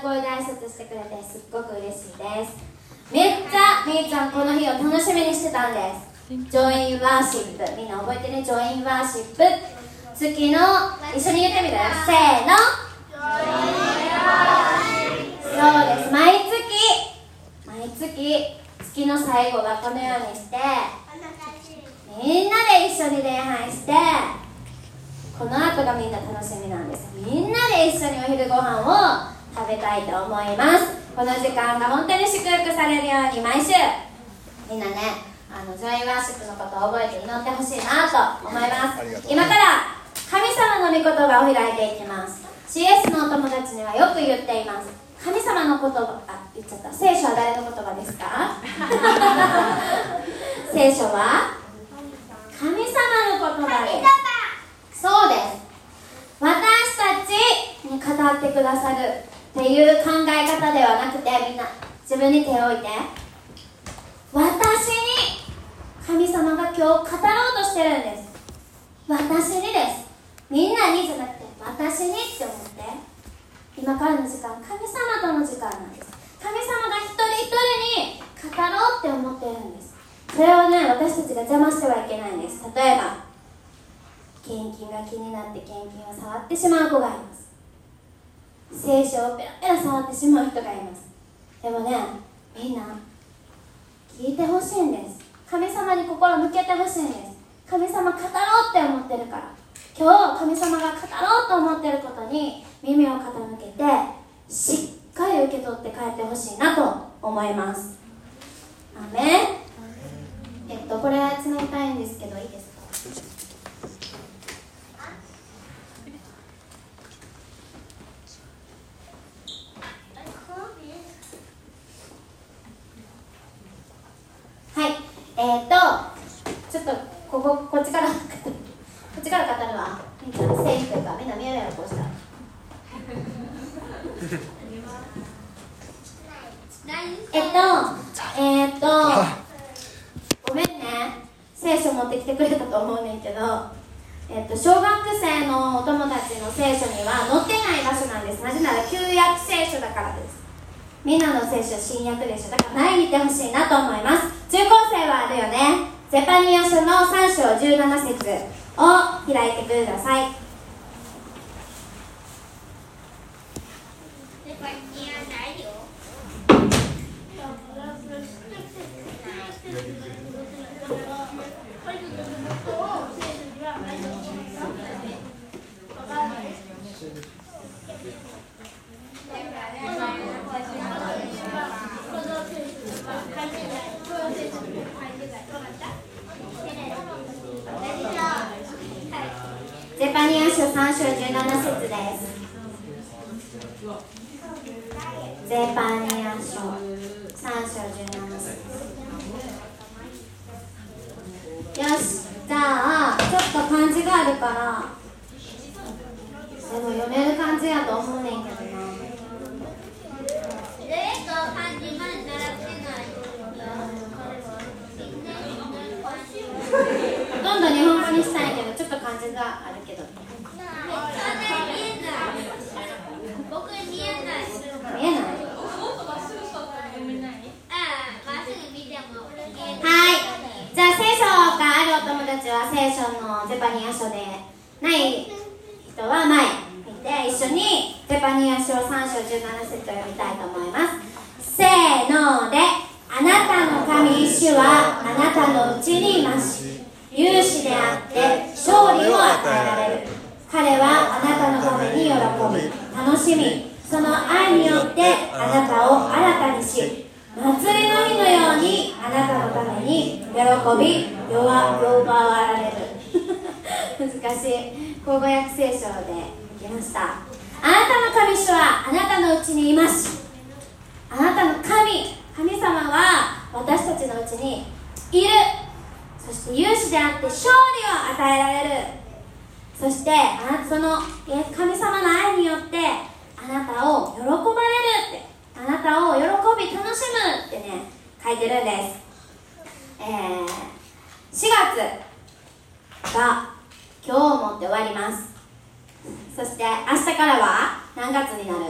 な声で挨拶してくれてすっごく嬉しいです。めっちゃみーちゃんこの日を楽しみにしてたんです。ジョインワーシップ。みんな覚えてね？ジョインワーシップ。月の一緒に言ってみるせーの。そうです。毎月。毎月月の最後がこのようにして。みんなで一緒に礼拝して。この後がみんな楽しみなんです。みんなで一緒にお昼ご飯を食べたいと思います。この時間が本当に祝福されるように毎週みんなねあのジョイワーシップのことを覚えて祈ってほしいなと思います。今から神様の御言葉を開いていきます。CS のお友達にはよく言っています。神様の言葉あ言っちゃった。聖書は誰の言葉ですか？聖書は？神様の言葉。ですそうです。私たちに語ってくださるっていう考え方ではなくてみんな自分に手を置いて。私に神様が今日語ろうとしてるんです。私にです。みんなにじゃなくて私にって思って。今からの時間神様との時間なんです。神様が一人一人に語ろうって思ってるんです。それをね私たちが邪魔してはいけないんです。例えば献金が気になって献金を触ってしまう子がいます。聖書をペラペラ触ってしまう人がいます。でもねみんな聞いてほしいんです。神様に心向けてほしいんです。神様語ろうって思ってるから。今日神様が語ろうと思ってることに耳を傾けてしっかり受け取って帰ってほしいなと思います。アメえっとこれつなぎたいんですけどいいですか？はいえー、っとちょっとこここっちから こっちから語るわ。みんなセーフというかみんな見えるやろこうしたら。えっとえー、っとごめんね。聖書持ってきてくれたと思うねんけどえっと、小学生のお友達の聖書には載ってない場所なんです。なぜなら旧約聖書だからですみんなの聖書新約でしょだから前見てほしいなと思います。中高生はあるよね。ゼパニア書の3章17節を開いてくださいゼパニア書3章17節ですゼパニア書3章17節よしじゃあちょっと漢字があるから。でも読める感じやと思うねんけどな。ほとんどん日本語にしたいけどちょっと漢字があるけど見えないはいじゃあ聖書があるお友達は聖書のゼパニア書でない人は前見て一緒にゼパニア書3章17節を読みたいと思います。せーのであなたの神主はあなたのうちにいます。勇士であって勝利を与えられる。彼はあなたのために喜び楽しみその愛によってあなたを新たにし祭りの日のようにあなたのために喜び弱弱わられる。難しい口語訳聖書で書きました。あなたの神主はあなたのうちにいます。あなたの神神様は私たちのうちにいる。そして勇士であって勝利を与えられる。そしてあなその神様の愛によってあなたを喜ばれるって。あなたを喜び楽しむってね書いてるんです、えー、4月が今日をもって終わります。そして明日からは何月になる？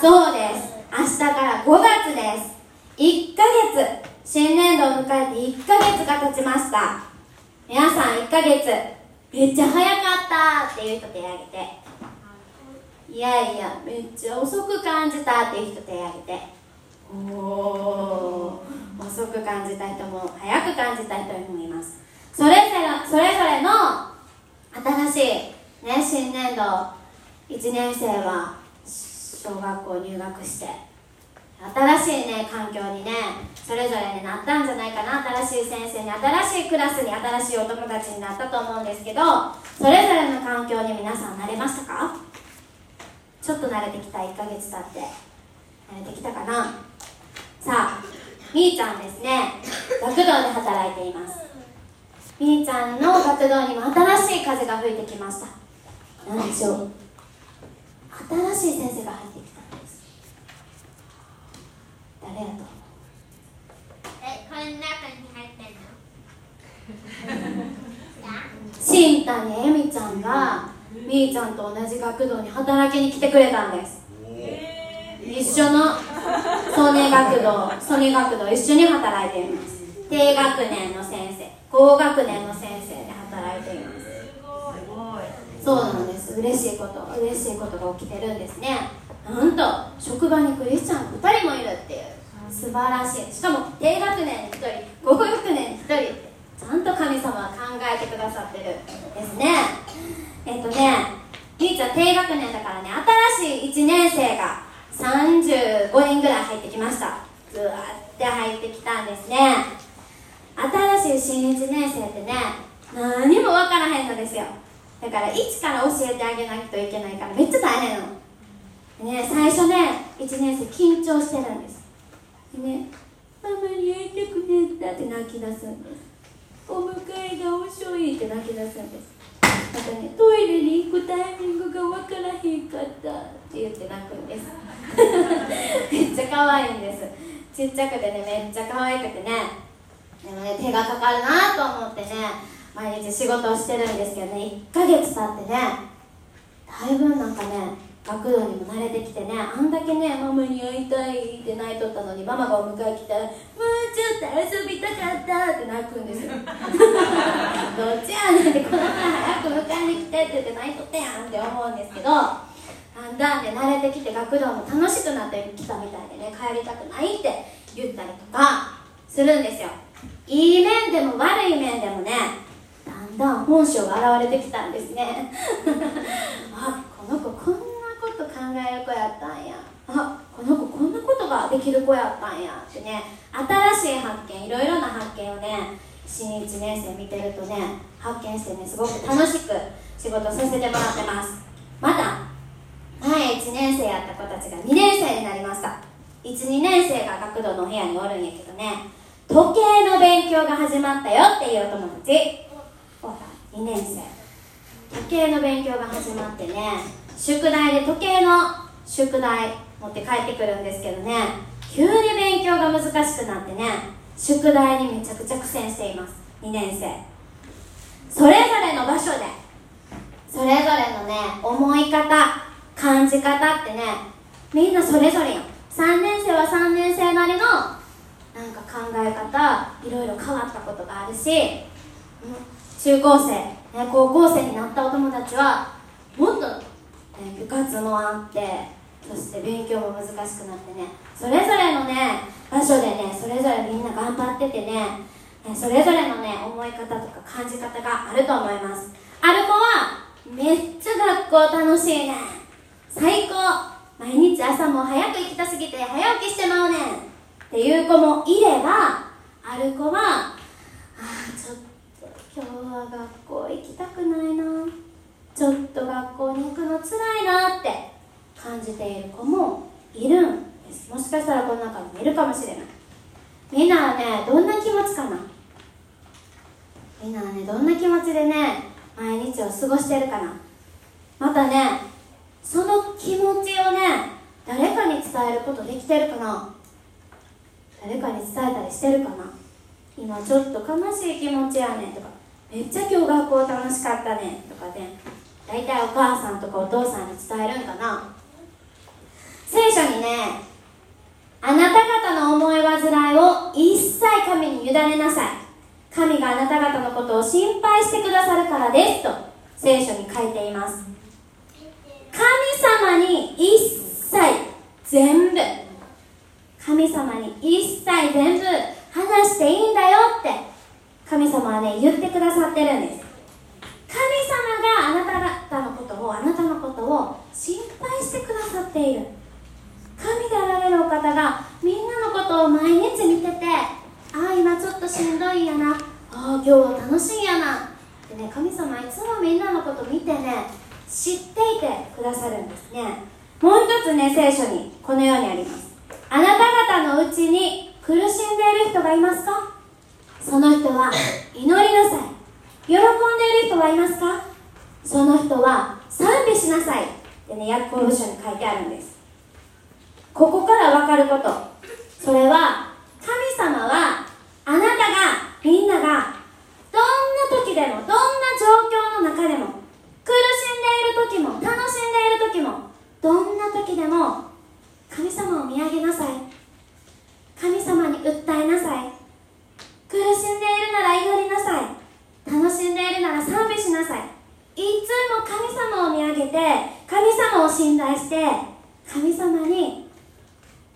そうです。明日から5月です。1ヶ月。新年度を迎えて1ヶ月が経ちました。皆さん1ヶ月めっちゃ早かったっていう人手挙げて。いやいやめっちゃ遅く感じたっていう人手挙げて。おお遅く感じた人も早く感じた人もいますそれぞれそれぞれの新しい、ね、新年度1年生は小学校入学して新しいね環境にねそれぞれになったんじゃないかな新しい先生に新しいクラスに新しいお友達になったと思うんですけどそれぞれの環境に皆さん慣れましたか？ちょっと慣れてきた1ヶ月経って慣れてきたかな？さあみーちゃんですね。学童で働いています。みーちゃんの学童にも新しい風が吹いてきました。何でしょう？新しい先生が入ってきたんです。誰やと思う？え、この中に入ってんの？新谷恵美ちゃんがみーちゃんと同じ学童に働きに来てくれたんです。一緒の曽根学童曽根学童一緒に働いています。低学年の先生高学年の先生で働いています。そうなんです。嬉しいこと嬉しいことが起きてるんですね。なんと職場にクリスチャン2人もいるっていう。素晴らしい。しかも低学年に1人。高学年に1人。ってちゃんと神様は考えてくださってる。ですね。えっとねみーちゃん低学年だからね新しい1年生が35人ぐらい入ってきました。ずわって入ってきたんですね。新しい新1年生ってね何も分からへんのですよ。だから一から教えてあげないといけないからめっちゃ大変なの。ね最初ね1年生緊張してるんです。ねママに会いたくねったって泣き出すんですお迎えが遅いって泣き出すんです。またねトイレに行くタイミングが分からへんかったって言って泣くんです。めっちゃ可愛いんです。ちっちゃくてねめっちゃ可愛くてねでもね手がかかるなと思ってね毎日仕事をしてるんですけどね1ヶ月経ってねだいぶなんかね学童にも慣れてきてねあんだけねママに会いたいって泣いとったのにママがお迎え来たらもうちょっと遊びたかったって泣くんですよ。どっちやねんってこの前早く迎えに来てって言って泣いとったやんって思うんですけどだんだんね慣れてきて学童も楽しくなってきたみたいでね帰りたくないって言ったりとかするんですよいい面でも悪い面でもねだんだん本性が現れてきたんですね。あこの子こんなこと考える子やったんや。あこの子こんなことができる子やったんや。ってね新しい発見いろいろな発見をね新1年生見てるとね発見してねすごく楽しく仕事させてもらってます。また前1年生やった子たちが2年生になりました。12年生が学童の部屋におるんやけどね時計の勉強が始まったよっていうお友達2年生。時計の勉強が始まってね宿題で時計の宿題持って帰ってくるんですけどね急に勉強が難しくなってね宿題にめちゃくちゃ苦戦しています。2年生。それぞれの場所でそれぞれのね思い方感じ方ってねみんなそれぞれよ。3年生は3年生なりのなんか考え方いろいろ変わったことがあるし、中高生、高校生になったお友達はもっと、部活もあってそして勉強も難しくなってねそれぞれのね場所でねそれぞれみんな頑張っててねそれぞれのね思い方とか感じ方があると思います。ある子はめっちゃ学校楽しいね最高。毎日朝も早く行きたすぎて早起きしてまうねん。っていう子もいればある子はああちょっと今日は学校行きたくないな。ちょっと学校に行くのつらいなって感じている子もいるんです。もしかしたらこの中にもいるかもしれない。みんなはねどんな気持ちかな？みんなはねどんな気持ちでね毎日を過ごしてるかな？またねその気持ちをね誰かに伝えることできてるかな？誰かに伝えたりしてるかな？今ちょっと悲しい気持ちやねんとか。めっちゃ今日学校楽しかったねんとかね大体お母さんとかお父さんに伝えるんかな。聖書にねあなた方の思い煩いを一切神に委ねなさい。神があなた方のことを心配してくださるからですと聖書に書いています。神様に一切全部神様に一切全部話していいんだよって神様はね言ってくださってるんです。神様があなた方のことをあなたのことを心配してくださっている。神であられるお方がみんなのことを毎日見ててああ今ちょっとしんどいやな。ああ今日は楽しいやな。ってね神様いつもみんなのこと見てね知っていてくださるんですね。もう一つね聖書にこのようにあります。あなた方のうちに苦しんでいる人がいますか？その人は祈りなさい。喜んでいる人はいますか？その人は賛美しなさい。ってねヤコブ書に書いてあるんです。ここから分かること。それは神様はあなたがみんながどんな時でもどんな状況の中でも苦しんでいる時も楽しんでいる時もどんな時でも神様を見上げなさい。神様に訴えなさい。苦しんでいるなら祈りなさい。楽しんでいるなら賛美しなさい。いつも神様を見上げて神様を信頼して神様に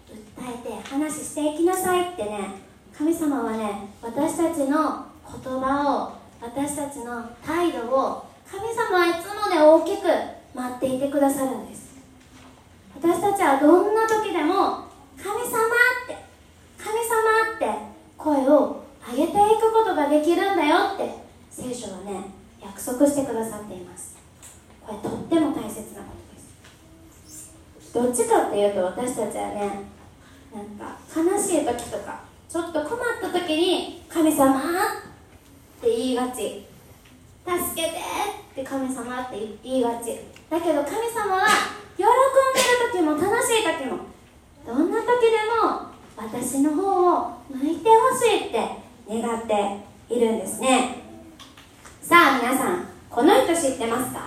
訴えて話していきなさいってね。神様はね私たちの言葉を私たちの態度を神様はいつもね大きく待っていてくださるんです。私たちはどんな時でも神様って神様って声を上げていくことができるんだよって聖書はね約束してくださっています。これとっても大切なことです。どっちかっていうと私たちはねなんか悲しい時とかちょっと困った時に神様って言いがち。助けてって神様って言いがち。だけど神様は喜んでる時も楽しい時もどんな時でも私の方を向いてほしいって願っているんですね。さあ皆さんこの人知ってますか？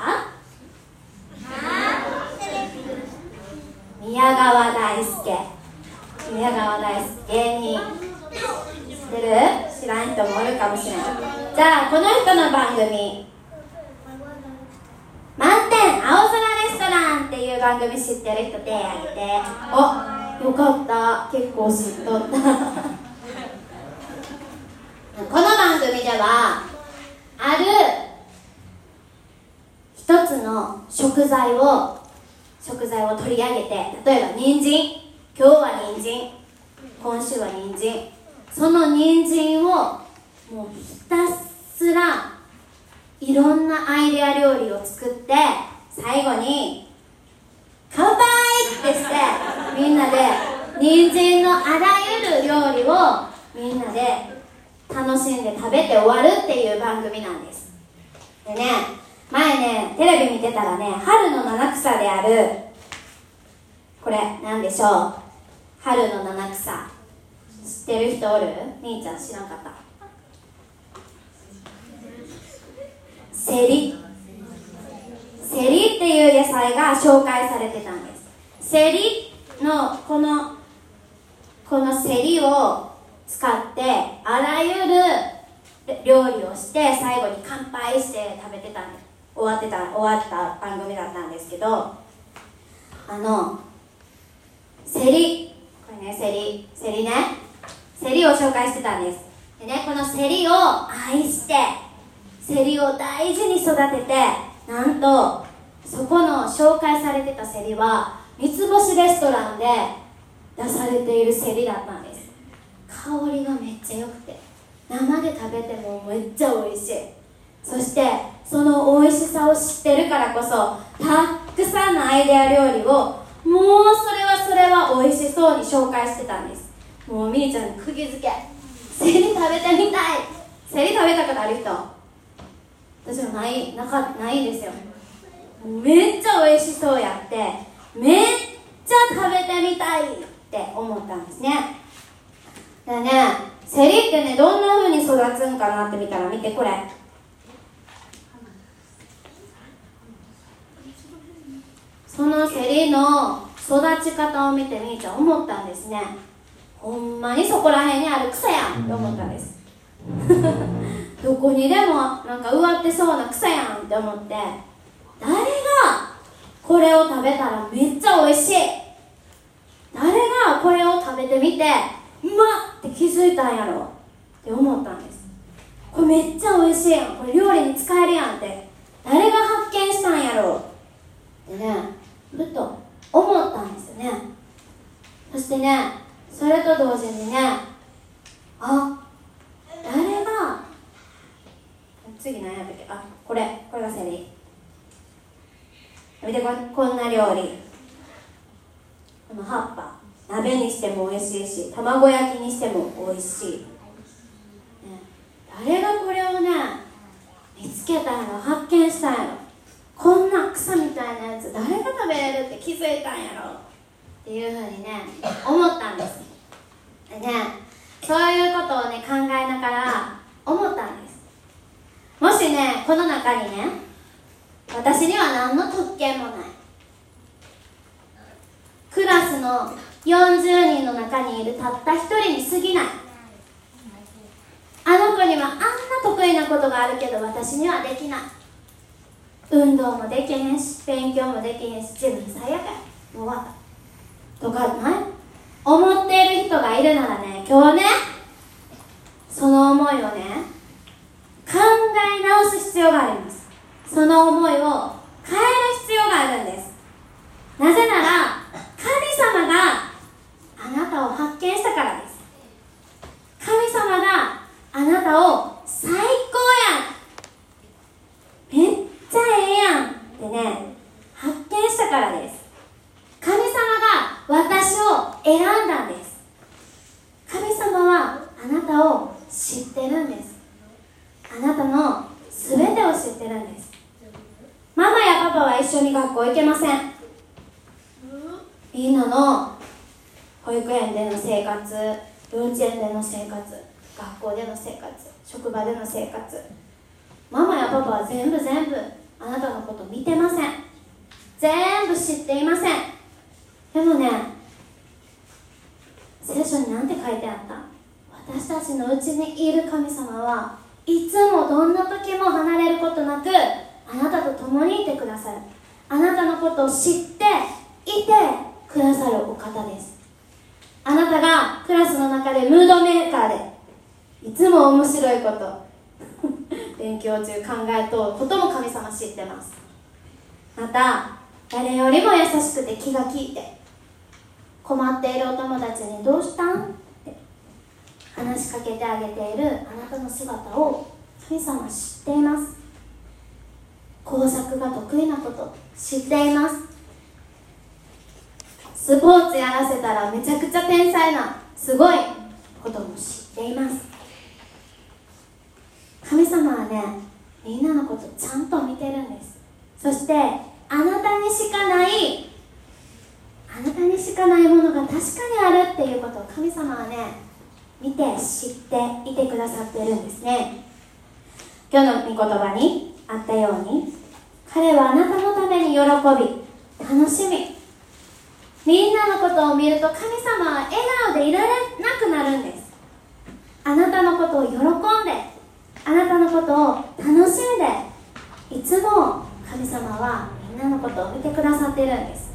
宮川大輔。宮川大輔芸人ってる知らん人もおるかもしれないじゃあこの人の番組満点青空レストランっていう番組知ってる人手挙げておよかった結構知っとった。この番組ではある一つの食材を食材を取り上げて例えば人参今日は人参今週は人参。その人参をもうひたすらいろんなアイデア料理を作って最後に乾杯ってしてみんなで人参のあらゆる料理をみんなで楽しんで食べて終わるっていう番組なんです。でね前ねテレビ見てたらね春の七草であるこれ何でしょう？春の七草。知ってる人おる？みーちゃん知らんかった。セリ。セリっていう野菜が紹介されてたんです。セリのこのこのセリを使ってあらゆる料理をして最後に乾杯して食べてたんで終わってた終わった番組だったんですけど。あのセリ。これねセリ。セリね。セリを紹介してたんです。でねこのセリを愛してセリを大事に育ててなんとそこの紹介されてたセリは三つ星レストランで出されているセリだったんです。香りがめっちゃ良くて生で食べてもめっちゃ美味しい。そしてその美味しさを知ってるからこそたくさんのアイデア料理をもうそれはそれは美味しそうに紹介してたんです。もうみーちゃん釘付け。セリ食べてみたい。セリ食べたことある人。私もないなかないですよ。めっちゃ美味しそうやって。めっちゃ食べてみたいって思ったんですね。でねセリってねどんな風に育つんかなって見たら見てこれ。そのセリの育ち方を見てみーちゃん思ったんですね。ほんまにそこら辺にある草やんって思ったんです。どこにでもなんか植わってそうな草やんって思って。誰がこれを食べたらめっちゃ美味しい。誰がこれを食べてみてうまって気づいたんやろって思ったんです。これめっちゃ美味しいやん。これ料理に使えるやんって。誰が発見したんやろってねふと思ったんですよね。そしてねそれと同時にねあ誰が次何やったっけ？あこれこれがセリ。見てここんな料理。この葉っぱ。鍋にしても美味しいし卵焼きにしても美味しい、ね、誰がこれをね見つけたんやろ発見したんやろこんな草みたいなやつ誰が食べれるって気づいたんやろ？っていうふうにね思ったんです。でねそういうことをね考えながら思ったんです。もしねこの中にね私には何の特権もない。クラスの40人の中にいるたった1人に過ぎない。あの子にはあんな得意なことがあるけど私にはできない。運動もできへんし勉強もできへんし自分最悪や。もう終わった。とかない？思っている人がいるならね今日ねその思いをね考え直す必要があります。その思いを変える必要があるんです。なぜなら神様があなたを発見したからです。神様があなたを最高やん。めっちゃええやんってね発見したからです。私を選んだんです。神様はあなたを知ってるんです。あなたの全てを知ってるんです。ママやパパは一緒に学校行けません。みんなの保育園での生活幼稚園での生活学校での生活職場での生活。ママやパパは全部全部あなたのこと見てません。全部知っていません。でもね聖書に何て書いてあった？私たちのうちにいる神様はいつもどんな時も離れることなくあなたと共にいてくださる。あなたのことを知っていてくださるお方です。あなたがクラスの中でムードメーカーでいつも面白いこと 勉強中考えとことも神様知ってます。また誰よりも優しくて気が利いて困っているお友達に「どうしたん?」って話しかけてあげているあなたの姿を神様知っています。工作が得意なこと知っています。スポーツやらせたらめちゃくちゃ天才なすごいことも知っています。神様はねみんなのことちゃんと見てるんです。そしてあなたにしかないあなたにしかないものが確かにあるっていうことを神様はね見て知っていてくださってるんですね。今日の御言葉にあったように彼はあなたのために喜び楽しみ。みんなのことを見ると神様は笑顔でいられなくなるんです。あなたのことを喜んであなたのことを楽しんでいつも神様はみんなのことを見てくださってるんです。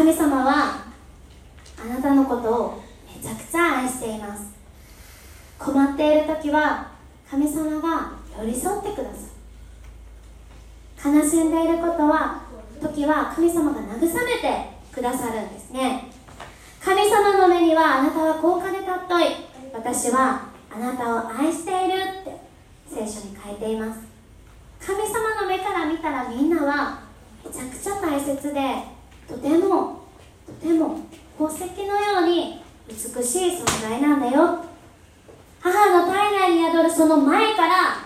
神様はあなたのことをめちゃくちゃ愛しています。困っている時は神様が寄り添ってください。悲しんでいることは時は神様が慰めてくださるんですね。神様の目にはあなたは高価で尊い。私はあなたを愛しているって聖書に書いています。神様の目から見たらみんなはめちゃくちゃ大切でとてもとても宝石のように美しい存在なんだよ。母の体内に宿るその前から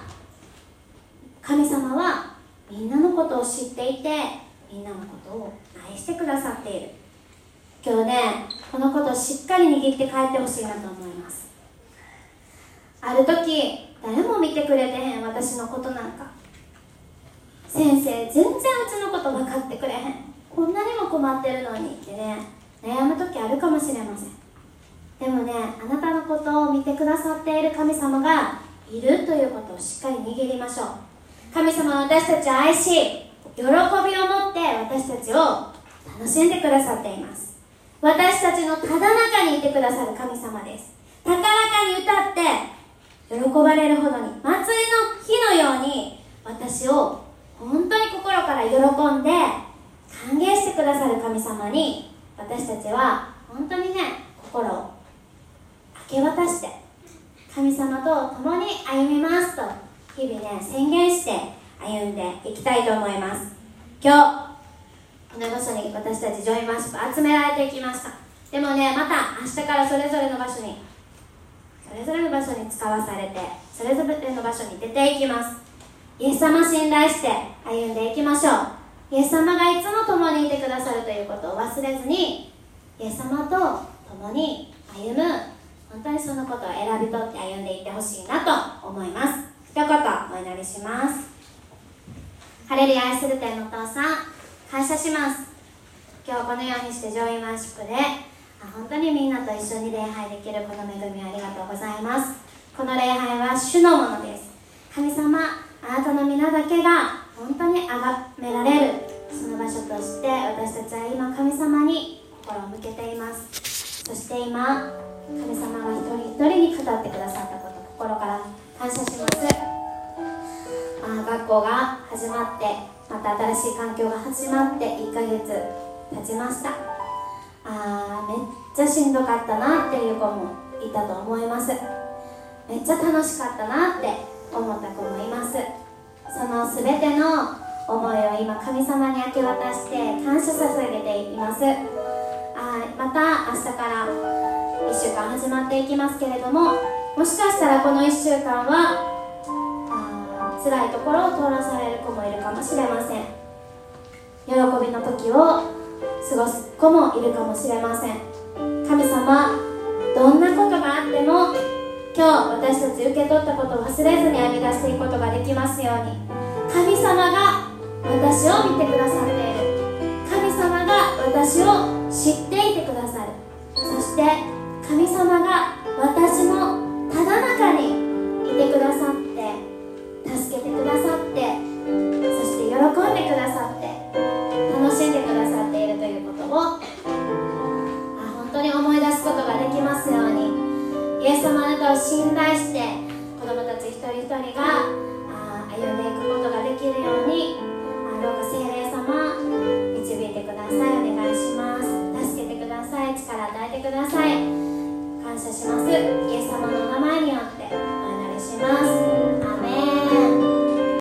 神様はみんなのことを知っていてみんなのことを愛してくださっている。今日ねこのことをしっかり握って帰ってほしいなと思います。ある時誰も見てくれてへん私のことなんか。先生全然うちのこと分かってくれへん。こんなにも困ってるのにってね悩む時あるかもしれません。でもねあなたのことを見てくださっている神様がいるということをしっかり握りましょう。神様は私たちを愛し喜びを持って私たちを楽しんでくださっています。私たちのただ中にいてくださる神様です。高らかに歌って喜ばれるほどに祭りの日のように私を本当に心から喜んで歓迎してくださる神様に私たちは本当にね心を明け渡して神様と共に歩みますと日々ね宣言して歩んでいきたいと思います。今日この場所に私たちジョイマンシップ集められていきました。でもねまた明日からそれぞれの場所にそれぞれの場所に使わされてそれぞれの場所に出ていきます。イエス様信頼して歩んでいきましょう。イエス様がいつも共にいてくださるということを忘れずにイエス様と共に歩む本当にそのことを選び取って歩んでいってほしいなと思います。一言お祈りします。ハレルヤ愛する天のお父さん感謝します。今日このようにして上位マンシップで本当にみんなと一緒に礼拝できるこの恵みありがとうございます。この礼拝は主のものです。神様あなたの皆だけが本当に崇められるその場所として私たちは今神様に心を向けています。そして今神様が一人一人に語ってくださったこと心から感謝します。あ学校が始まってまた新しい環境が始まって1ヶ月経ちました。あめっちゃしんどかったなっていう子もいたと思います。めっちゃ楽しかったなって思った子もいます。その全ての思いを今神様に明け渡して感謝捧げています。あまた明日から1週間始まっていきますけれどももしかしたらこの1週間は辛いところを通らされる子もいるかもしれません。喜びの時を過ごす子もいるかもしれません。神様どんなことがあっても今日私たち受け取ったことを忘れずに編み出していくことができますように。神様が私を見てくださっている。神様が私を知っていてくださる。そして神様が私のただ中にいてくださって助けてくださるイエス様あなたを信頼して子どもたち一人一人があ歩んでいくことができるようにどうか聖霊様導いてください。お願いします。助けてください。力与えてください。感謝します。イエス様の名前によってお祈りします。アメン。